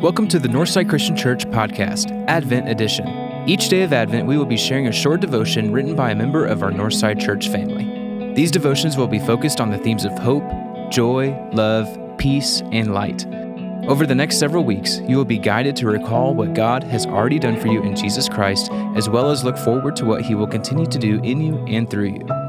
Welcome to the Northside Christian Church podcast, Advent Edition. Each day of Advent, we will be sharing a short devotion written by a member of our Northside Church family. These devotions will be focused on the themes of hope, joy, love, peace, and light. Over the next several weeks, you will be guided to recall what God has already done for you in Jesus Christ, as well as look forward to what He will continue to do in you and through you.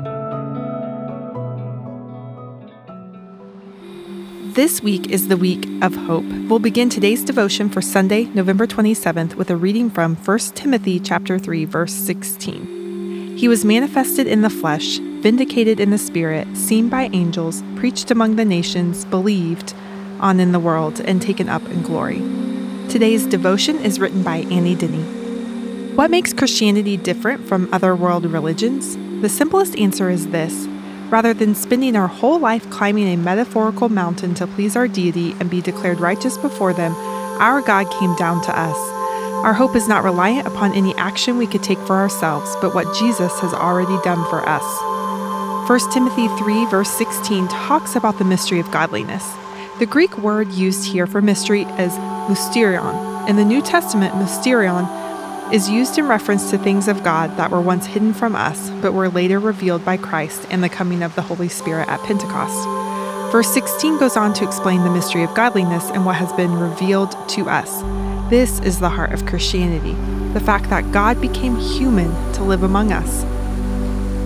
This week is the week of hope. We'll begin today's devotion for Sunday, November 27th with a reading from 1 Timothy chapter 3 verse 16. He was manifested in the flesh, vindicated in the spirit, seen by angels, preached among the nations, believed on in the world and taken up in glory. Today's devotion is written by Annie Denny. What makes Christianity different from other world religions? The simplest answer is this Rather than spending our whole life climbing a metaphorical mountain to please our deity and be declared righteous before them, our God came down to us. Our hope is not reliant upon any action we could take for ourselves, but what Jesus has already done for us. 1 Timothy 3, verse 16, talks about the mystery of godliness. The Greek word used here for mystery is mysterion. In the New Testament, mysterion is used in reference to things of God that were once hidden from us, but were later revealed by Christ and the coming of the Holy Spirit at Pentecost. Verse 16 goes on to explain the mystery of godliness and what has been revealed to us. This is the heart of Christianity the fact that God became human to live among us.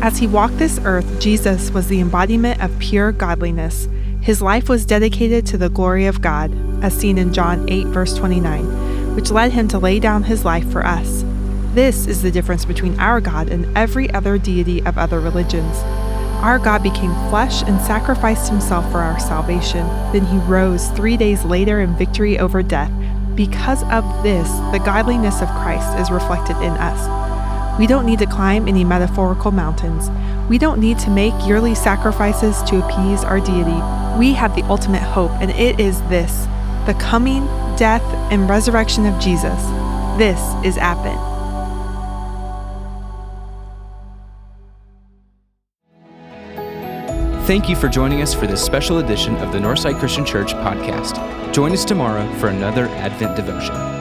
As he walked this earth, Jesus was the embodiment of pure godliness. His life was dedicated to the glory of God, as seen in John 8, verse 29 which led him to lay down his life for us. This is the difference between our God and every other deity of other religions. Our God became flesh and sacrificed himself for our salvation. Then he rose three days later in victory over death. Because of this, the godliness of Christ is reflected in us. We don't need to climb any metaphorical mountains. We don't need to make yearly sacrifices to appease our deity. We have the ultimate hope, and it is this the coming, death, and resurrection of Jesus. This is Advent. Thank you for joining us for this special edition of the Northside Christian Church podcast. Join us tomorrow for another Advent devotion.